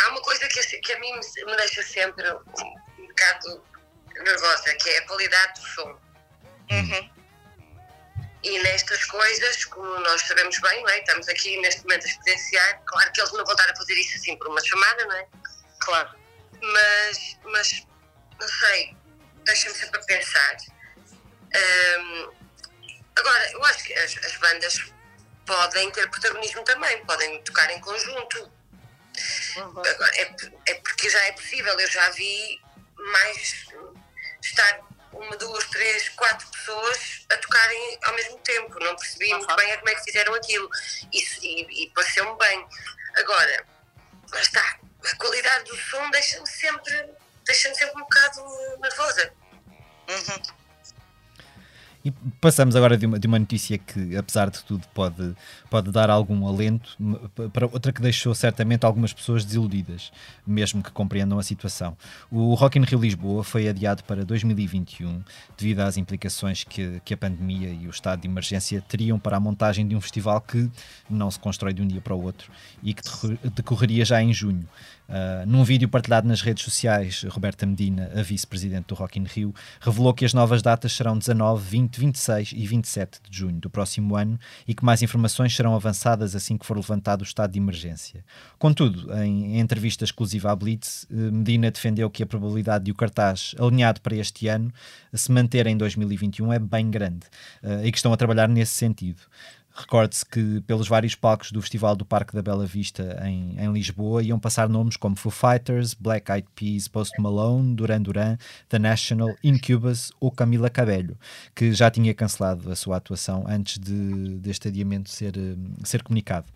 há uma coisa que, que a mim me, me deixa sempre um, um bocado nervosa, que é a qualidade do som. Uhum. E nestas coisas, como nós sabemos bem, não é? estamos aqui neste momento a experienciar, claro que eles não vão estar a fazer isso assim por uma chamada, não é? Claro. Mas, mas não sei, deixa-me sempre a pensar. Um, agora, eu acho que as, as, bandas podem ter protagonismo também, podem tocar em conjunto. Uhum. Agora, é, é, porque já é possível, eu já vi mais estar uma, duas, três, quatro pessoas a tocarem ao mesmo tempo. Não percebi uhum. muito bem é como é que fizeram aquilo. Isso, e, e pareceu-me bem. Agora, lá está, a qualidade do som deixa-me sempre deixa-me sempre um bocado nervosa. Uhum. E passamos agora de uma, de uma notícia que, apesar de tudo, pode, pode dar algum alento para outra que deixou certamente algumas pessoas desiludidas, mesmo que compreendam a situação. O Rock in Rio Lisboa foi adiado para 2021 devido às implicações que, que a pandemia e o estado de emergência teriam para a montagem de um festival que não se constrói de um dia para o outro e que decorreria já em junho. Uh, num vídeo partilhado nas redes sociais, Roberta Medina, a vice-presidente do Rock in Rio, revelou que as novas datas serão 19, 20, 26 26 e 27 de junho do próximo ano e que mais informações serão avançadas assim que for levantado o estado de emergência. Contudo, em, em entrevista exclusiva à Blitz, eh, Medina defendeu que a probabilidade de o cartaz alinhado para este ano se manter em 2021 é bem grande eh, e que estão a trabalhar nesse sentido. Recorde-se que pelos vários palcos do Festival do Parque da Bela Vista em, em, Lisboa iam passar nomes como Foo Fighters, Black Eyed Peas, Post Malone, Duran Duran, The National, Incubus ou Camila Cabello, que já tinha cancelado a sua atuação antes de, deste adiamento ser, eh, ser comunicado.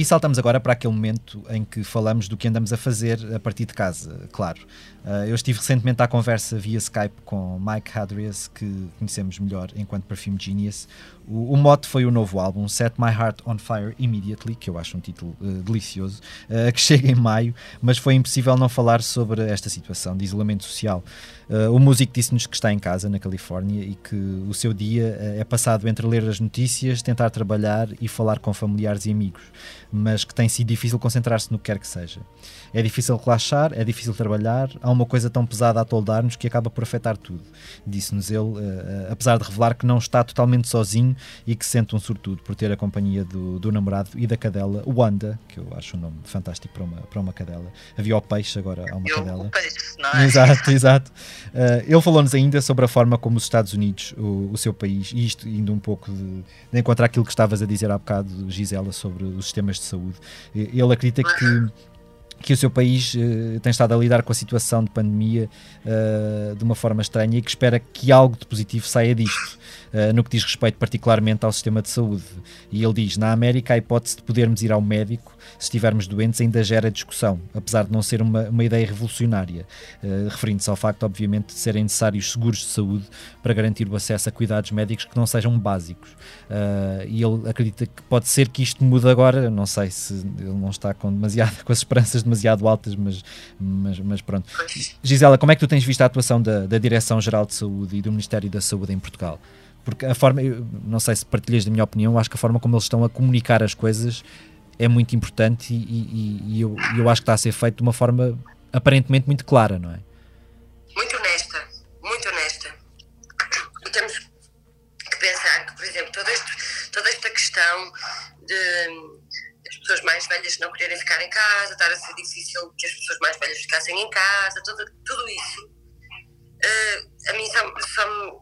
E saltamos agora para aquele momento em que falamos do que andamos a fazer a partir de casa, claro. Uh, eu estive recentemente à conversa via Skype com Mike Hadrias, que conhecemos melhor enquanto Perfume Genius. O, o mote foi o novo álbum, Set My Heart on Fire Immediately, que eu acho um título uh, delicioso, uh, que chega em maio, mas foi impossível não falar sobre esta situação de isolamento social. O músico disse-nos que está em casa, na Califórnia, e que o seu dia é passado entre ler as notícias, tentar trabalhar e falar com familiares e amigos mas que tem sido difícil concentrar-se no que quer que seja. É difícil relaxar, é difícil trabalhar, há uma coisa tão pesada a toldar-nos que acaba por afetar tudo. Disse-nos ele, uh, uh, apesar de revelar que não está totalmente sozinho e que se sente um sortudo por ter a companhia do, do namorado e da cadela Wanda, que eu acho um nome fantástico para uma, para uma cadela. Havia o peixe, agora há uma Eu, cadela. o peixe, não é? Exato, exato. Uh, ele falou-nos ainda sobre a forma como os Estados Unidos, o, o seu país, e isto indo um pouco de, de encontrar aquilo que estavas a dizer há bocado, Gisela, sobre os sistemas de saúde. Ele acredita que que o seu país uh, tem estado a lidar com a situação de pandemia uh, de uma forma estranha e que espera que algo de positivo saia disto, uh, no que diz respeito particularmente ao sistema de saúde. E ele diz: na América, a hipótese de podermos ir ao médico se estivermos doentes ainda gera discussão, apesar de não ser uma, uma ideia revolucionária, referindo-se ao facto, obviamente, de serem necessários seguros de saúde para garantir o acesso a cuidados médicos que não sejam básicos. e ele acredita que pode ser que isto mude agora, não sei se ele não está com demasiado com as esperanças demasiado altas, mas, mas, mas pronto. Gisela, como é que tu tens visto a atuação da, da Direção-Geral de Saúde e do Ministério da Saúde em Portugal? Porque a forma, não sei se partilhas da minha opinião, acho que a forma como eles estão a comunicar as coisas é muito importante e, e, e eu, eu acho que está a ser feito de uma forma aparentemente muito clara, não é? Muito honesta, muito honesta. E temos que pensar que, por exemplo, toda, este, toda esta questão de as pessoas mais velhas não quererem ficar em casa, estar a ser difícil que as pessoas mais velhas ficassem em casa, tudo, tudo isso, uh, a mim só, só, me,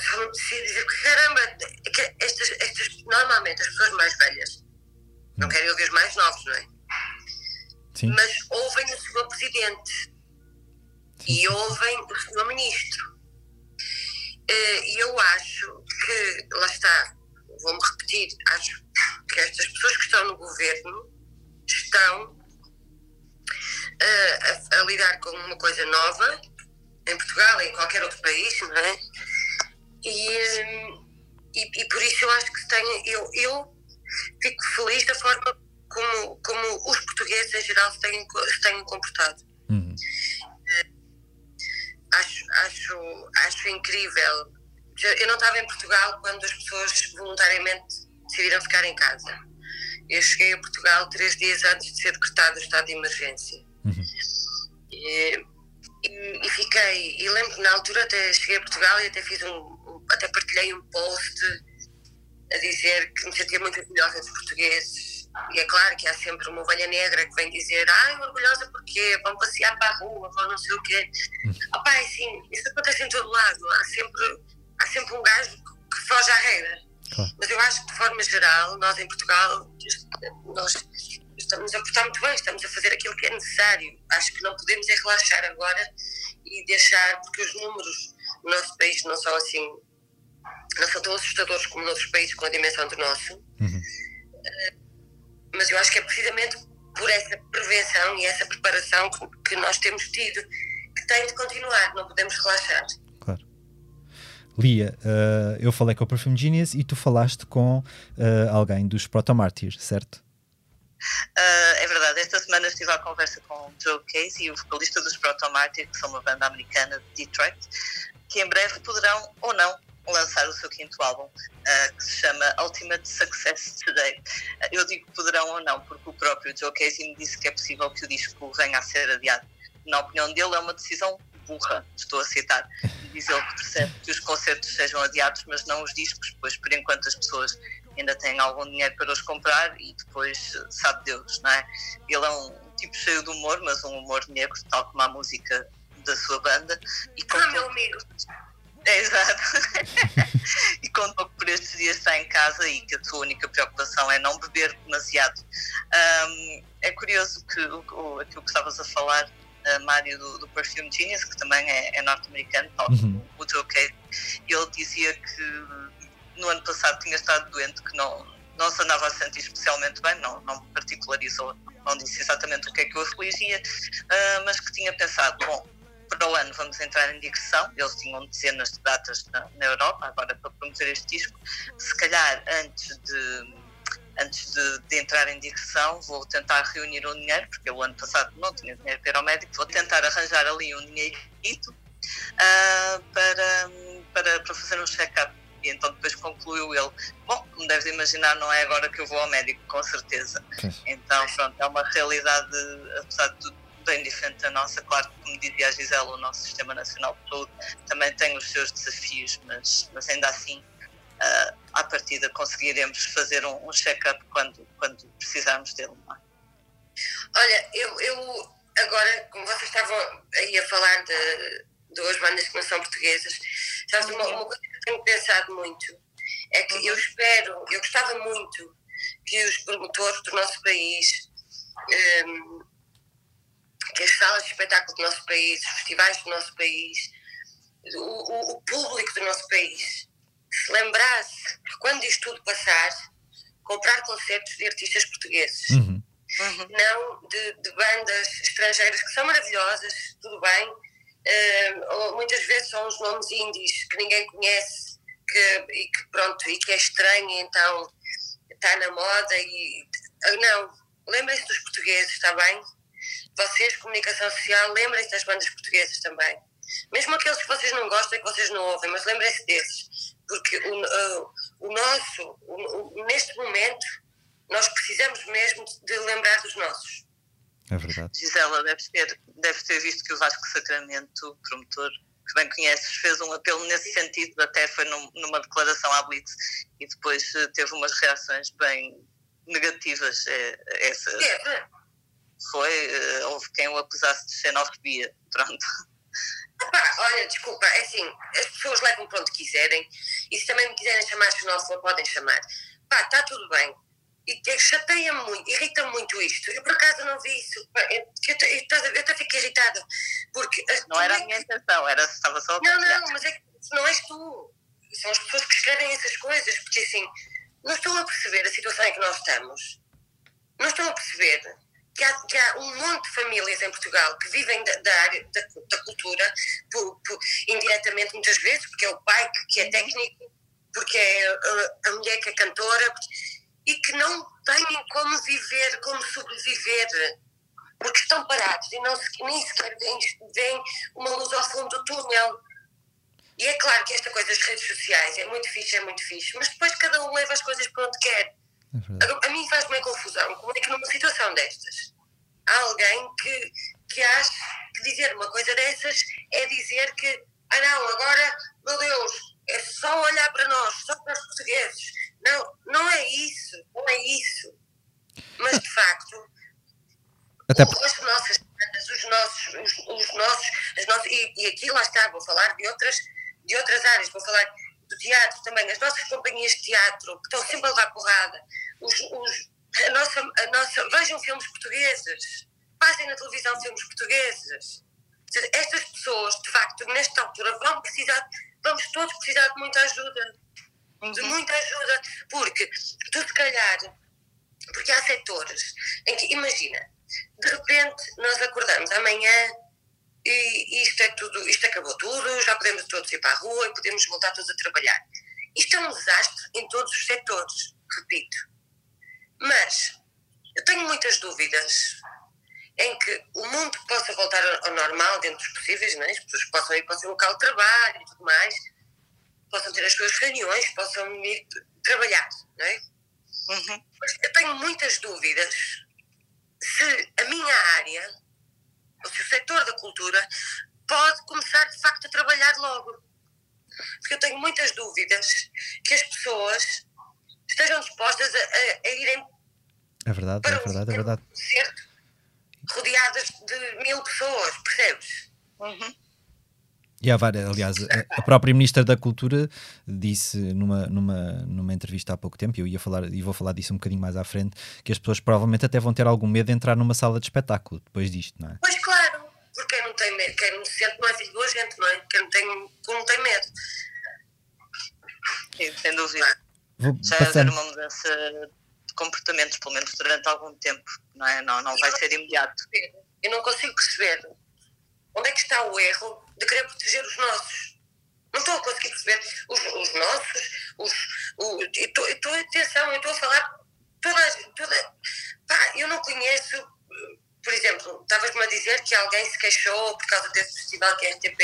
só me dizer que caramba, que estas, estas, normalmente as pessoas mais velhas não querem ouvir os mais novos, não é? Sim. Mas ouvem o senhor presidente e ouvem o senhor ministro. Uh, E eu acho que, lá está, vou-me repetir, acho que estas pessoas que estão no governo estão uh, a, a lidar com uma coisa nova em Portugal e em qualquer outro país, não é? E, hum, e, e por isso eu acho que tem, eu, eu fico feliz da forma como, como os portugueses em geral se têm, se têm comportado. Uhum. Acho, acho, acho incrível. Eu não estava em Portugal quando as pessoas voluntariamente decidiram ficar em casa. Eu cheguei a Portugal três dias antes de ser decretado o estado de emergência. Uhum. E, e, e fiquei, e lembro que na altura até cheguei a Portugal e até fiz um- até partilhei um post a dizer que me sentia muito orgulhosa dos portugueses. E é claro que há sempre uma ovelha negra que vem dizer ai, orgulhosa porquê? Vão passear para a rua, vão não sei o quê. Opa, é assim, isso acontece em todo lado. Há sempre, há sempre um gajo que que foge à regra. Claro. Mas eu acho que de forma geral, nós em Portugal, nós estamos a portar muito bem, estamos a fazer aquilo que é necessário. Acho que não podemos é relaxar agora e deixar, porque os números no nosso país não são assim não são tão assustadores como noutros países com a dimensão do nosso. Uh, mas eu acho que é precisamente por essa prevenção e essa preparação que, que nós temos tido que tem de continuar, não podemos relaxar. Claro. Lia, uh, eu falei com o Perfume Genius e tu falaste com uh, alguém dos Proto Martyrs, certo? Uh, é verdade, esta semana estive à conversa com o Joe Casey, o vocalista dos Proto Martyrs, que são uma banda americana de Detroit, que em breve poderão ou não lançar o seu quinto álbum, uh, que se chama Ultimate Success Today. Uh, eu digo poderão ou não, porque o próprio Joe Casey me disse que é possível que o disco venha a ser adiado. Na opinião dele, é uma decisão burra, estou a citar. Diz ele que percebe que os concertos sejam adiados, mas não os discos, pois por enquanto as pessoas ainda têm algum dinheiro para os comprar e depois sabe Deus, não é? Ele é um tipo cheio de humor, mas um humor negro, tal como a música da sua banda. E ah, meu amigo! É, exato. e contou que por estes dias está em casa e que a sua única preocupação é não beber demasiado. Um, é curioso que o, o, aquilo que estavas a falar, uh, Mário, do, do Perfume Genius, que também é, é norte-americano, uhum. o Joe Cade, ele dizia que no ano passado tinha estado doente, que não, não se andava a sentir especialmente bem, não, não particularizou, não disse exatamente o que é que o afligia, uh, mas que tinha pensado, bom, para o ano vamos entrar em digressão. Eles tinham dezenas de datas na, na Europa, agora para promover este disco. Se calhar antes de antes de, de, entrar em digressão, vou tentar reunir um dinheiro, porque o ano passado não tinha dinheiro para ir ao médico, vou tentar arranjar ali um dinheirito uh, para, para, para fazer um check-up. E então depois concluiu ele: Bom, como deves imaginar, não é agora que eu vou ao médico, com certeza. Então, pronto, é uma realidade, apesar de tudo, bem diferente da nossa. Claro que, como dizia a Gisela, o nosso Sistema Nacional de Saúde também tem os seus desafios, mas, mas ainda assim, uh, à partida, conseguiremos fazer um, um check-up quando, quando precisarmos dele. É? Olha, eu, eu agora, como vocês estavam aí a falar de duas bandas que não são portuguesas, sabes, uma, uma coisa que eu tenho pensado muito é que eu espero, eu gostava muito que os promotores do nosso país um, que as salas de espetáculo do nosso país, os festivais do nosso país, o, o, o público do nosso país se lembrasse que quando isto tudo passar, comprar concertos de artistas portugueses. Uhum. Uhum. Não de, de, bandas estrangeiras que são maravilhosas, tudo bem. Uh, muitas vezes são os nomes indies que ninguém conhece que, e que pronto, e que é estranho, então está na moda e não, lembrem-se dos portugueses, está bem? Vocês, comunicação social, lembrem-se das bandas portuguesas também. Mesmo aqueles que vocês não gostam e que vocês não ouvem, mas lembrem-se desses. Porque o, uh, o nosso, o, o, neste momento, nós precisamos mesmo de lembrar dos nossos. É verdade. Gisela, deve ter, deve ter visto que o Vasco Sacramento, promotor, que bem conheces, fez um apelo nesse sentido, até foi num, numa declaração à Blitz e depois uh, teve umas reações bem negativas. É, essa, é, foi, uh, houve quem o acusasse de xenofobia. Pronto. olha, desculpa, é assim, as pessoas levam para onde quiserem e se também me quiserem chamar xenófoba, podem chamar. Pá, está tudo bem. E chateia-me muito, irrita-me muito isto. Eu por acaso não vi isso. Eu, eu, eu, eu até fico irritada. Porque não era a minha intenção, era estava só a Não, não, mas é que não és tu. São as pessoas que escrevem essas coisas, porque assim, não estão a perceber a situação em que nós estamos. Não estão a perceber que há, que há, um monte de famílias em Portugal que vivem da, da área da, da cultura, por, por, indiretamente muitas vezes, porque é o pai que, que é técnico, porque é a, a, mulher que é cantora, e que não têm como viver, como sobreviver, porque estão parados e não, nem sequer veem uma luz ao fundo do túnel. E é claro que esta coisa das redes sociais é muito fixe, é muito fixe, mas depois cada um leva as coisas para onde quer. É a mim faz-me confusão como é que numa situação destas há alguém que, que acha que dizer uma coisa dessas é dizer que, ah não, agora, meu Deus, é só olhar para nós, só para os portugueses. Não, não é isso, não é isso. Mas de facto, Até... as nossas os nossos, os, os nossos, as nossas e, e aqui lá está, vou falar de outras, de outras áreas, vou falar do teatro também, as nossas companhias de teatro, que estão sempre a levar porrada, os, os, a nossa, a nossa, vejam filmes portugueses, passem na televisão filmes portugueses. Estas pessoas, de facto, nesta altura, vão precisar, vamos todos precisar de muita ajuda. de Uhum. muita ajuda, porque tu se calhar, porque há setores em que, imagina, de repente nós acordamos amanhã e isto é tudo, isto acabou tudo, já podemos todos ir para a rua e podemos voltar todos a trabalhar. Isto é um desastre em todos os setores, repito. Mas eu tenho muitas dúvidas em que o mundo possa voltar ao normal dentro dos possíveis, não é? as pessoas possam ir para o seu local de trabalho e tudo mais, possam ter as suas reuniões, possam ir trabalhar, não é? Uhum. Mas eu tenho muitas dúvidas se a minha área, se o setor da cultura, pode começar de facto a trabalhar logo. Porque eu tenho muitas dúvidas que as pessoas estejam dispostas a, a- a irem É verdade, para é verdade, é verdade. um concerto rodeadas de mil pessoas, percebes? Uhum. E há várias, aliás, a- a própria Ministra da Cultura disse numa, numa, numa entrevista há pouco tempo, e eu ia falar, e vou falar disso um bocadinho mais à frente, que as pessoas provavelmente até vão ter algum medo de entrar numa sala de espetáculo depois disto, não é? Pois claro, porque quem não tem medo, quem não se sente não é filho de boa gente, não é? Quem não tem, quem não tem medo. Sim, sem dúvida. Vou Já vai haver passando. uma mudança de comportamentos, pelo menos durante algum tempo, não é? Não, não vai ser imediato. Eu não consigo perceber onde é que está o erro de querer proteger os nossos. Não estou a conseguir perceber os, os nossos, os, o, e estou, e estou- atenção, eu estou a falar toda, toda pá, eu não conheço, por exemplo, estavas-me a dizer que alguém se queixou por causa desse festival que a RTP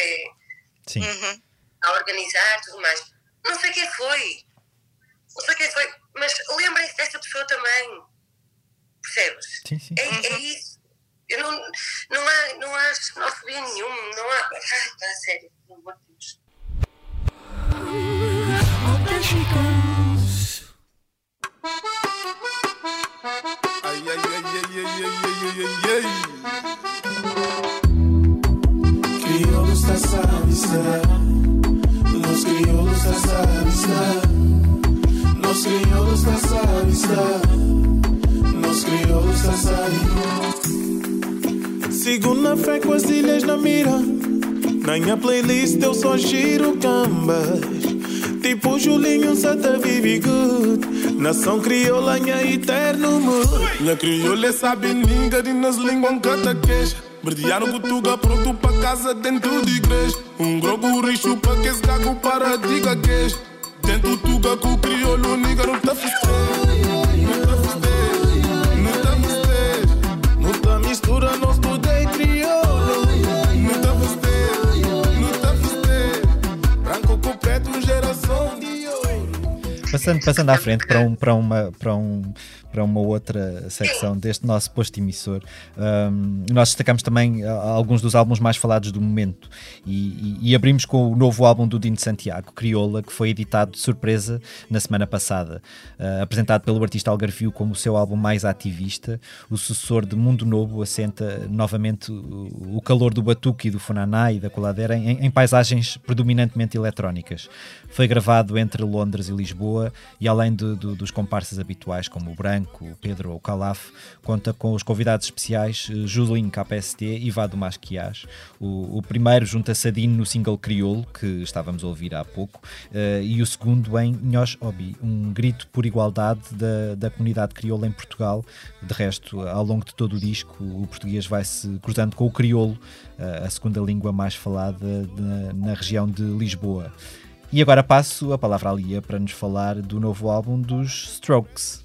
Sim. Uhum. a organizar tudo mais. Não sei quem foi. Não sei quem foi, mas lembrem-se dessa pessoa também. Percebes? Sim, sim. É, é isso. Eu não, não há, não há xenofobia nenhuma, não há. Ai, pá, sério, pelo amor Chicos. Ai, ai, ai, ai, ai, ai, ai, ai, Crioulos da Savista, los crioulos da Savista, los crioulos da Savista, los crioulos da Savista. Sigo na fé com as ilhas na mira, na minha playlist eu só giro cambas. Tipo Julinho Santa vive good. Nação crioula, minha eterno mood. Minha crioula sabe ninga de nas línguas um cataqueja. Verdearam Portugal pronto pra casa dentro de igreja. Um grogo rixo pra que esse gago para diga queijo. Dentro tuga com o crioulo, niga não tá festejo. Passando, passando à frente para, um, para, uma, para, um, para uma outra secção deste nosso posto emissor, hum, nós destacamos também ah, alguns dos álbuns mais falados do momento e, e- e abrimos com o novo álbum do Dino Santiago, Crioula, que foi editado de surpresa na semana passada. Ah, apresentado pelo artista Algarvio como o seu álbum mais ativista, o sucessor de Mundo Novo assenta novamente o, o calor do batuque e do funaná e da coladeira em, em paisagens predominantemente eletrónicas. Foi gravado entre Londres e Lisboa e além de- do- dos comparsas habituais como o Branco, o Pedro ou o Calaf, conta com os convidados especiais eh, Julinho KPST e Vado Masquias. O, o primeiro junta-se a Dino no single Crioulo, que estávamos a ouvir há pouco, eh, e o segundo em Nhoz Obi, um grito por igualdade da, da comunidade crioula em Portugal. De resto, ao longo de todo o disco, o português vai-se cruzando com o crioulo, eh, a segunda língua mais falada na- na região de Lisboa. E agora passo a palavra à Lia para nos falar do novo álbum dos Strokes.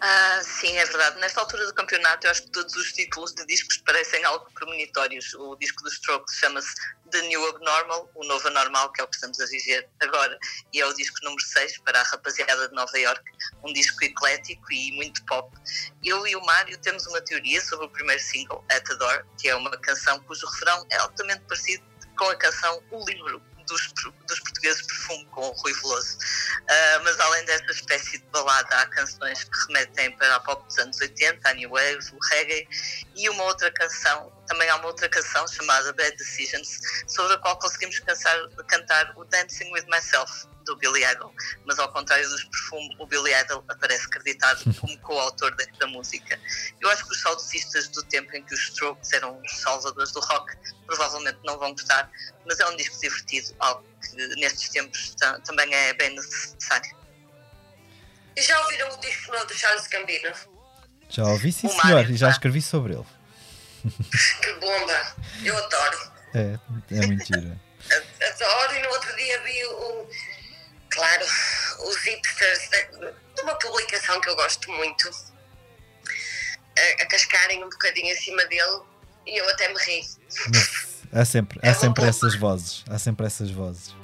Ah, sim, é verdade. Nesta altura do campeonato, eu acho que todos os títulos de discos parecem algo premonitórios. O disco dos Strokes chama-se The New Abnormal, o novo anormal, que é o que estamos a viver agora, e é o disco número 6 para a rapaziada de Nova York, um disco eclético e muito pop. Eu e o Mário temos uma teoria sobre o primeiro single, At the Door, que é uma canção cujo refrão é altamente parecido com a canção O Livro, dos, dos portugueses Perfume, com o Rui Veloso. Uh, mas além dessa espécie de balada, há canções que remetem para a pop dos anos 80, a New Wave, o reggae, e uma outra canção, também há uma outra canção chamada Bad Decisions, sobre a qual conseguimos cansar- cantar o Dancing With Myself, do Billy Idol, mas ao contrário dos Perfume, o Billy Idol aparece creditado como coautor desta música. Eu acho que os saudosistas do tempo em que os Strokes eram os salvadores do rock provavelmente não vão gostar, mas é um disco divertido, algo que nestes tempos ta- também é bem necessário. E já ouviram o disco novo do Charles Gambino? Já ouvi, sim, O senhor, Mário, e já escrevi sobre ele. Que bomba! Eu adoro. É, é mentira. Adoro e no outro dia vi o, claro, os hipsters de, de uma publicação que eu gosto muito a, a cascarem um bocadinho acima dele e eu até me ri. Mas há sempre, há sempre essas vozes. Há sempre essas vozes.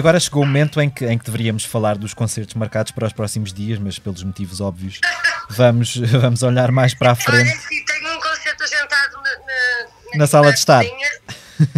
Agora chegou o momento em que, em que deveríamos falar dos concertos marcados para os próximos dias, mas pelos motivos óbvios, vamos, vamos olhar mais para a Olha, frente. sim, tenho um concerto agendado na, na, Na sala de estar. cozinha,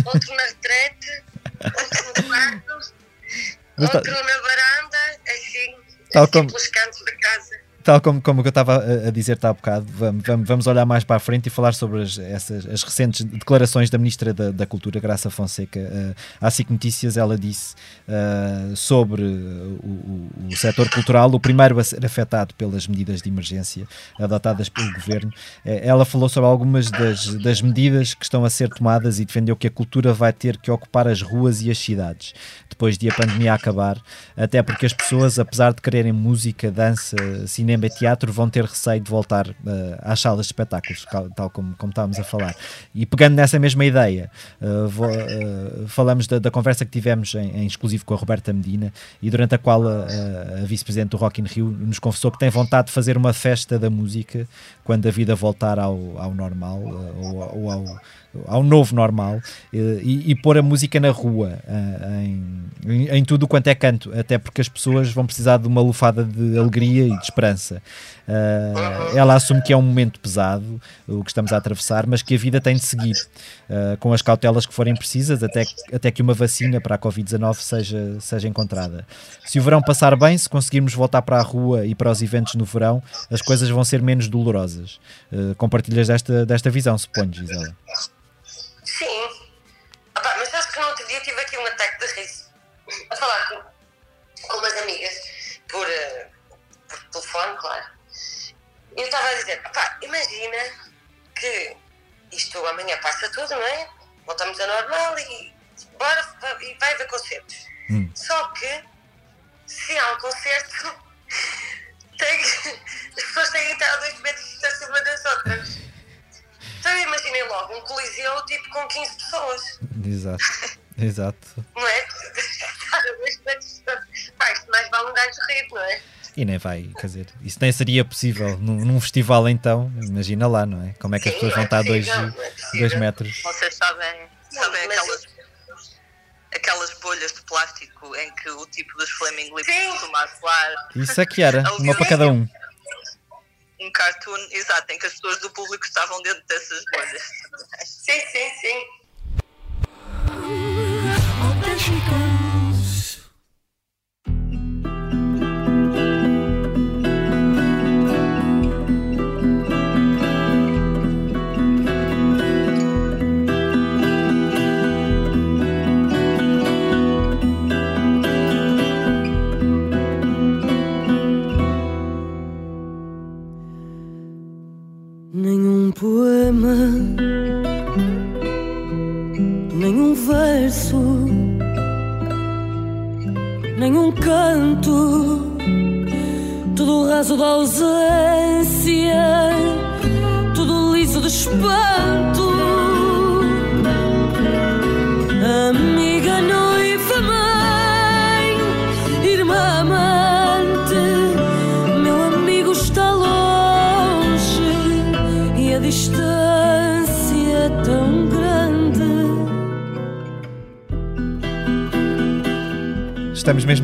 outro na retrete, outro no quarto, tá- outro na varanda, assim, Tal assim como- pelos cantos da casa. Tal como, como eu estava a, dizer-te há bocado, vamos, vamos, olhar mais para a frente e falar sobre as, essas, as recentes declarações da Ministra da, da Cultura, Graça Fonseca. Uh, à SIC Notícias, ela disse uh, sobre o, o, o setor cultural, o primeiro a ser afetado pelas medidas de emergência adotadas pelo Governo. Eh, ela falou sobre algumas das, das medidas que estão a ser tomadas e defendeu que a cultura vai ter que ocupar as ruas e as cidades depois de a pandemia acabar, até porque as pessoas, apesar de quererem música, dança, cinema e teatro, vão ter receio de voltar uh, às salas de espetáculos, tal como, como estávamos a falar. E pegando nessa mesma ideia, uh, vou, uh, falamos da, da conversa que tivemos em, em exclusivo com a Roberta Medina e durante a qual a, a- vice-presidente do Rock in Rio nos confessou que tem vontade de fazer uma festa da música quando a vida voltar ao, ao normal ou, ou ao, ao novo normal e, e pôr a música na rua em, em, em tudo quanto é canto, até porque as pessoas vão precisar de uma lufada de alegria e de esperança. Eh, ela assume que é um momento pesado o que estamos a atravessar, mas que a vida tem de seguir eh, com as cautelas que forem precisas até, até que uma vacina para a Covid-19 seja, seja encontrada. Se o verão passar bem, se conseguirmos voltar para a rua e para os eventos no verão, as coisas vão ser menos dolorosas. Eh, compartilhas desta, desta visão, suponho, Gisela. Sim. Opa, mas acho que no outro dia tive aqui um ataque de riso. A falar com, com umas amigas por, por telefone, claro. E eu estava a dizer, opá, imagina que isto amanhã passa tudo, não é? Voltamos a normal e, bora, e vai haver concertos. Hum. Só que se há um concerto, tem que, as pessoas têm que estar a dois metros de distância uma das outras. Então eu imaginei logo um coliseu tipo com 15 pessoas, Exato, exato. não é? Estar a dois metros de distância. Pá, isto mais vale um gajo rir, não é? E nem vai, quer dizer, isso nem seria possível num, num festival então, imagina lá, não é? Como é que as pessoas vão estar a dois, dois metros? Vocês sabem, sabem aquelas, aquelas bolhas de plástico em que o tipo dos Flaming Lips costuma atuar? Isso é que era, uma para cada um. Um cartoon, exato, em que as pessoas do público estavam dentro dessas bolhas. Sim, sim, sim.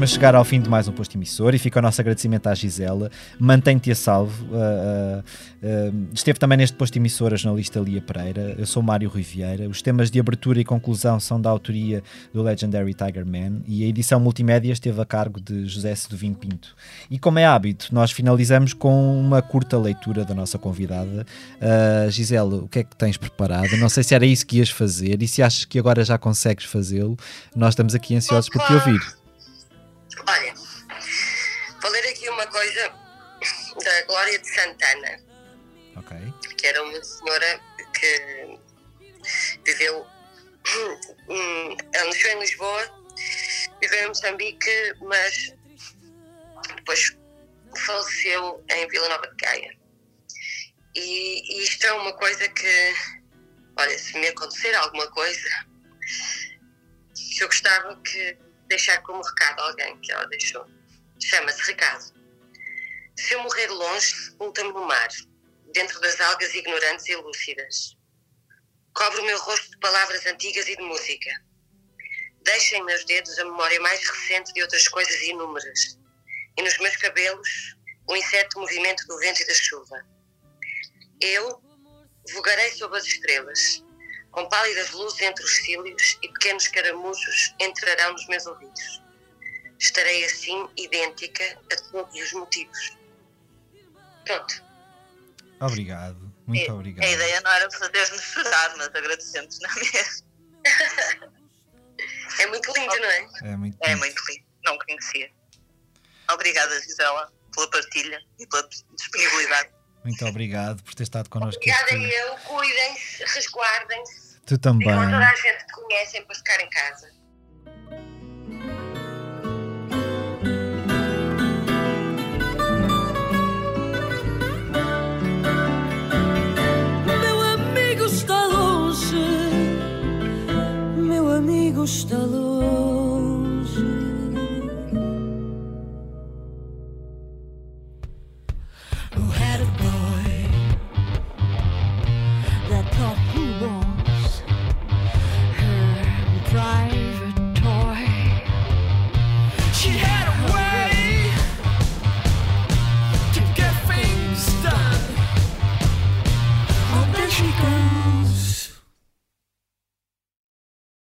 Chegar ao fim de mais um posto emissor e fica o nosso agradecimento à Gisela. Mantém-te a salvo. Uh, uh, uh, esteve também neste posto emissor a jornalista Lia Pereira. Eu sou Mário Riviera. Os temas de abertura e conclusão são da autoria do Legendary Tiger Man e a edição multimédia esteve a cargo de José Sedovim Pinto. E como é hábito, nós finalizamos com uma curta leitura da nossa convidada. Uh, Gisela, o que é que tens preparado? Não sei se era isso que ias fazer e se achas que agora já consegues fazê-lo. Nós estamos aqui ansiosos por te ouvir. Olha, vou ler aqui uma coisa da Glória de Santana, Ok. que era uma senhora que viveu. Ela nasceu em Lisboa, viveu em Moçambique, mas depois faleceu em Vila Nova de Gaia. E, e isto é uma coisa que, olha, se me acontecer alguma coisa, que eu gostava que deixar como recado alguém que ela deixou. Chama-se Recado. Se eu morrer longe, sepulta-me no mar, dentro das algas ignorantes e lúcidas. Cobre o meu rosto de palavras antigas e de música. Deixa em meus dedos a memória mais recente de outras coisas inúmeras. E nos meus cabelos, o incerto movimento do vento e da chuva. Eu vogarei sob as estrelas, com pálidas luzes entre os cílios e pequenos caramujos entrarão nos meus ouvidos. Estarei assim idêntica a todos os motivos. Pronto. Obrigado. Muito E- obrigado. A ideia não era fazer-nos chorar, mas agradecemos na mesma. É muito lindo, não é? É muito É muito lindo, não conhecia. Obrigada, Gisela, pela partilha e pela disponibilidade. Muito obrigado por ter estado connosco. Obrigada este- eu. Cuidem-se, resguardem-se. Tu também. É toda a gente que conhecem para ficar em casa. Meu amigo está longe, meu amigo está longe.